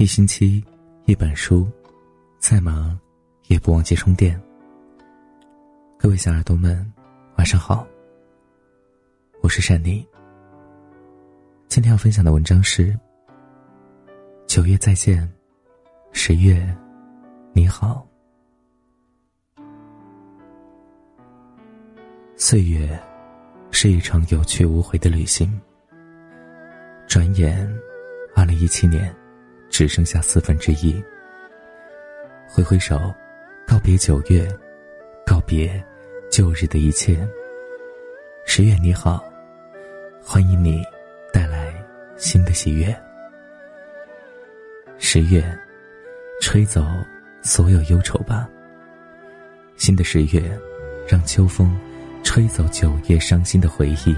一星期，一本书，再忙也不忘记充电。各位小耳朵们，晚上好。我是珊妮。今天要分享的文章是：九月再见，十月你好。岁月是一场有去无回的旅行。转眼，二零一七年只剩下四分之一。挥挥手，告别九月，告别旧日的一切。十月你好，欢迎你带来新的喜悦。十月，吹走所有忧愁吧。新的十月，让秋风吹走九月伤心的回忆，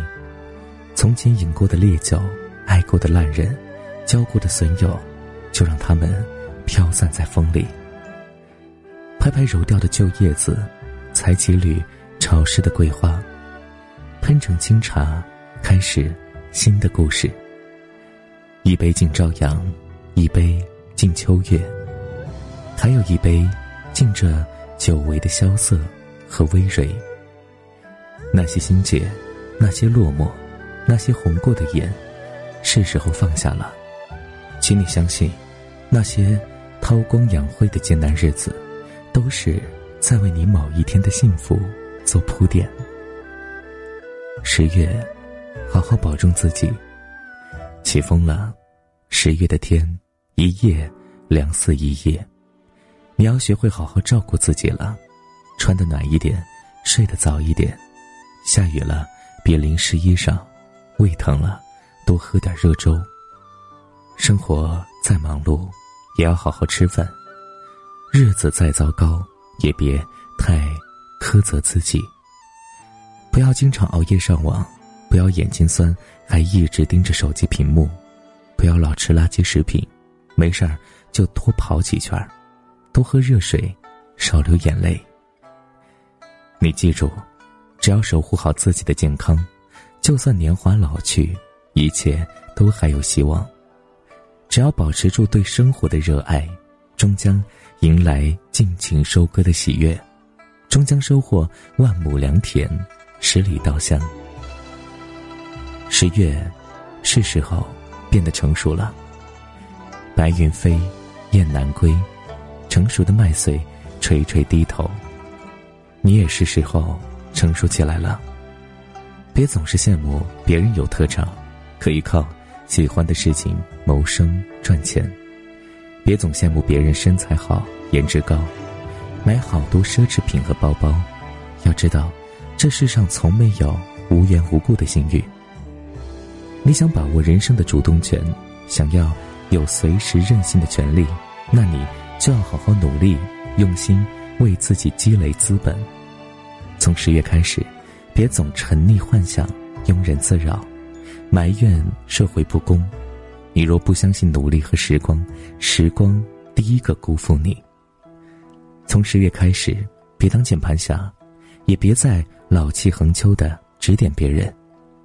从前饮过的烈酒。爱过的烂人，交过的损友，就让他们飘散在风里。拍拍揉掉的旧叶子，采几缕潮湿的桂花，喷成清茶，开始新的故事。一杯敬朝阳，一杯敬秋月，还有一杯敬这久违的萧瑟和葳蕤。那些心结，那些落寞，那些红过的眼。是时候放下了，请你相信，那些韬光养晦的艰难日子，都是在为你某一天的幸福做铺垫。十月，好好保重自己。起风了，十月的天一夜凉似一夜，你要学会好好照顾自己了，穿的暖一点，睡得早一点。下雨了，别淋湿衣裳，胃疼了。多喝点热粥。生活再忙碌，也要好好吃饭；日子再糟糕，也别太苛责自己。不要经常熬夜上网，不要眼睛酸还一直盯着手机屏幕，不要老吃垃圾食品，没事儿就多跑几圈，多喝热水，少流眼泪。你记住，只要守护好自己的健康，就算年华老去。一切都还有希望，只要保持住对生活的热爱，终将迎来尽情收割的喜悦，终将收获万亩良田，十里稻香。十月，是时候变得成熟了。白云飞，雁南归，成熟的麦穗垂垂低头。你也是时候成熟起来了。别总是羡慕别人有特长。可以靠喜欢的事情谋生赚钱，别总羡慕别人身材好、颜值高，买好多奢侈品和包包。要知道，这世上从没有无缘无故的幸运。你想把握人生的主动权，想要有随时任性的权利，那你就要好好努力，用心为自己积累资本。从十月开始，别总沉溺幻想，庸人自扰。埋怨社会不公，你若不相信努力和时光，时光第一个辜负你。从十月开始，别当键盘侠，也别再老气横秋的指点别人。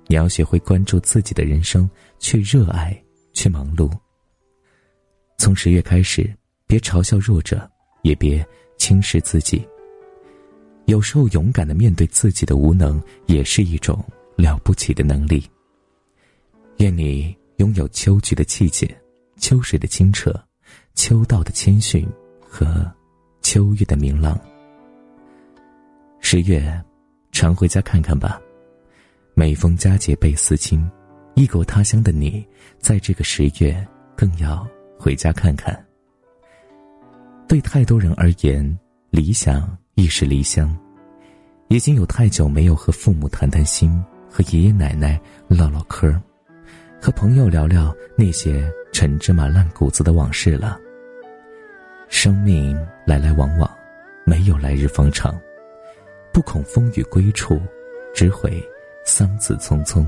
你要学会关注自己的人生，去热爱，去忙碌。从十月开始，别嘲笑弱者，也别轻视自己。有时候，勇敢的面对自己的无能，也是一种了不起的能力。愿你拥有秋菊的气节，秋水的清澈，秋道的谦逊和秋月的明朗。十月，常回家看看吧。每逢佳节倍思亲，异国他乡的你，在这个十月更要回家看看。对太多人而言，理想亦是离乡。已经有太久没有和父母谈谈心，和爷爷奶奶唠唠嗑。和朋友聊聊那些陈芝麻烂谷子的往事了。生命来来往往，没有来日方长，不恐风雨归处，只悔桑梓匆匆。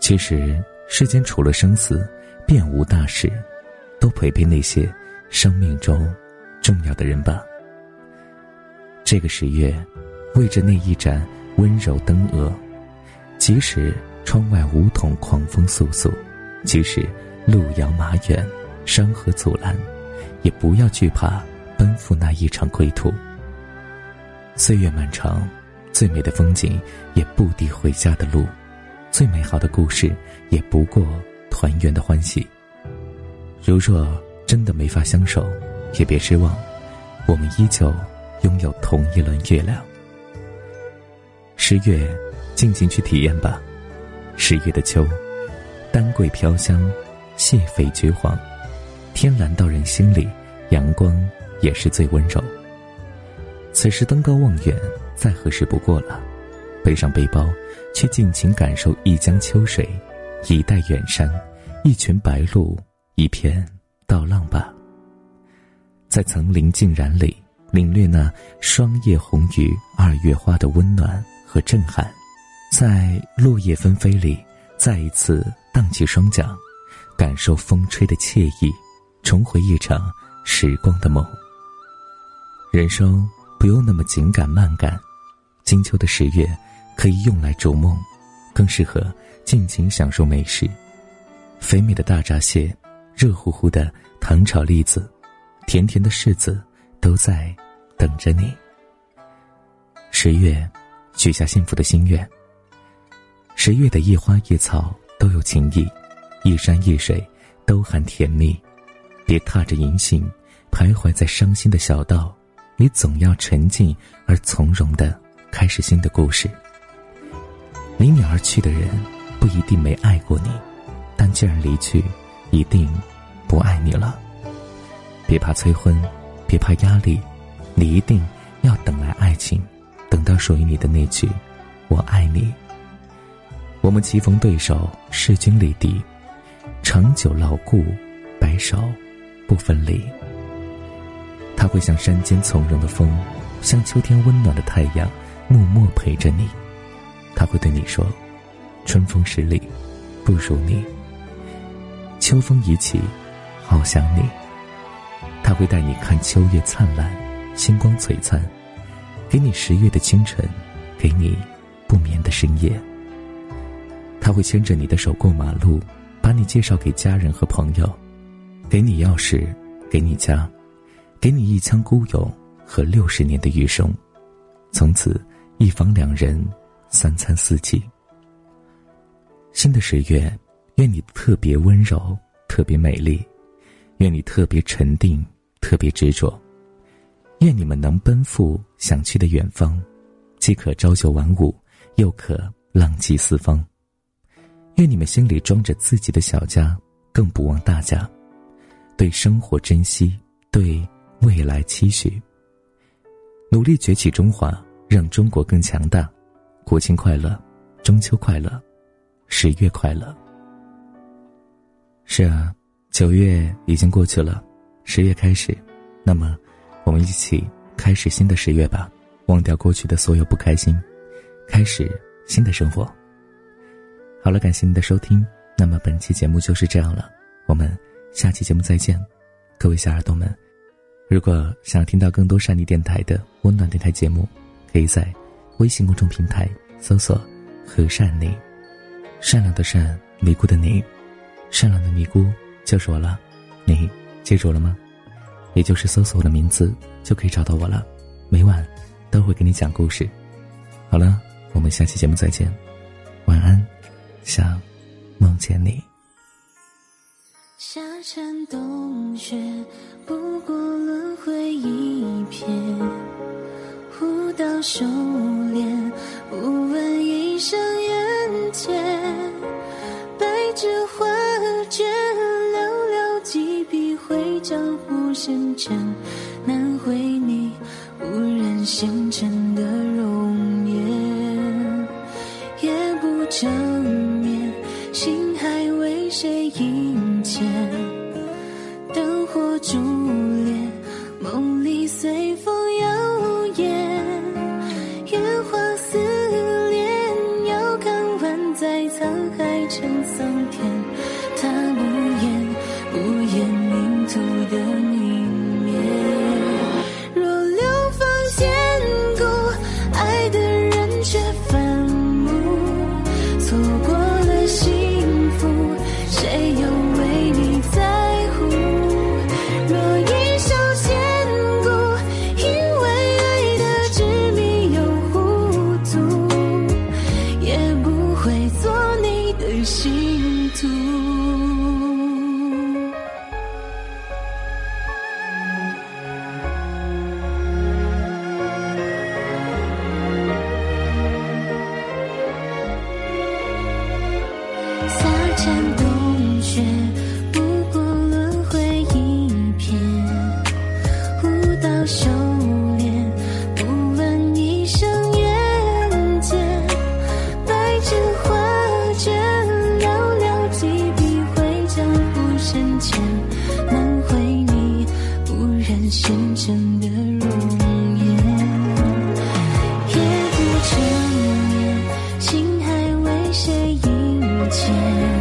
其实世间除了生死，便无大事，都陪陪那些生命中重要的人吧。这个十月，为着那一盏温柔灯蛾，即使。窗外梧桐狂风簌簌，即使路遥马远，山河阻拦，也不要惧怕奔赴那一场归途。岁月漫长，最美的风景也不敌回家的路，最美好的故事也不过团圆的欢喜。如若真的没法相守，也别失望，我们依旧拥有同一轮月亮。十月，尽情去体验吧。十月的秋，丹桂飘香，蟹肥橘黄，天蓝到人心里，阳光也是最温柔。此时登高望远，再合适不过了。背上背包，去尽情感受一江秋水，一带远山，一群白鹭，一片稻浪吧。在层林尽染里，领略那霜叶红于二月花的温暖。和震撼，在落叶纷飞里，再一次荡起双桨，感受风吹的惬意，重回一场时光的梦。人生不用那么紧赶慢赶，金秋的十月可以用来逐梦，更适合尽情享受美食。肥美的大闸蟹，热乎乎的糖炒栗子，甜甜的柿子，都在等着你。十月。许下幸福的心愿。十月的一花一草都有情意，一山一水都含甜蜜。别踏着银杏，徘徊在伤心的小道，你总要沉静而从容的开始新的故事。离你而去的人，不一定没爱过你，但既然离去，一定不爱你了。别怕催婚，别怕压力，你一定要等来爱情。等到属于你的那句“我爱你”，我们棋逢对手，势均力敌，长久牢固，白首不分离。他会像山间从容的风，像秋天温暖的太阳，默默陪着你。他会对你说：“春风十里，不如你。”秋风已起，好想你。他会带你看秋月灿烂，星光璀璨。给你十月的清晨，给你不眠的深夜。他会牵着你的手过马路，把你介绍给家人和朋友，给你钥匙，给你家，给你一腔孤勇和六十年的余生。从此一房两人，三餐四季。新的十月，愿你特别温柔，特别美丽，愿你特别沉定，特别执着。愿你们能奔赴想去的远方，既可朝九晚五，又可浪迹四方。愿你们心里装着自己的小家，更不忘大家。对生活珍惜，对未来期许。努力崛起中华，让中国更强大。国庆快乐，中秋快乐，十月快乐。是啊，九月已经过去了，十月开始，那么。我们一起开始新的十月吧，忘掉过去的所有不开心，开始新的生活。好了，感谢您的收听，那么本期节目就是这样了，我们下期节目再见，各位小耳朵们，如果想听到更多善妮电台的温暖电台节目，可以在微信公众平台搜索“和善妮”，善良的善，尼姑的尼，善良的尼姑就是我了，你记住了吗？也就是搜索我的名字就可以找到我了，每晚都会给你讲故事。好了，我们下期节目再见，晚安，想梦见你。夏蝉冬雪，不过轮回一瞥，舞刀修炼，不问一生缘劫，白纸画卷，寥寥几笔绘江湖。纤尘难绘你无人纤尘的见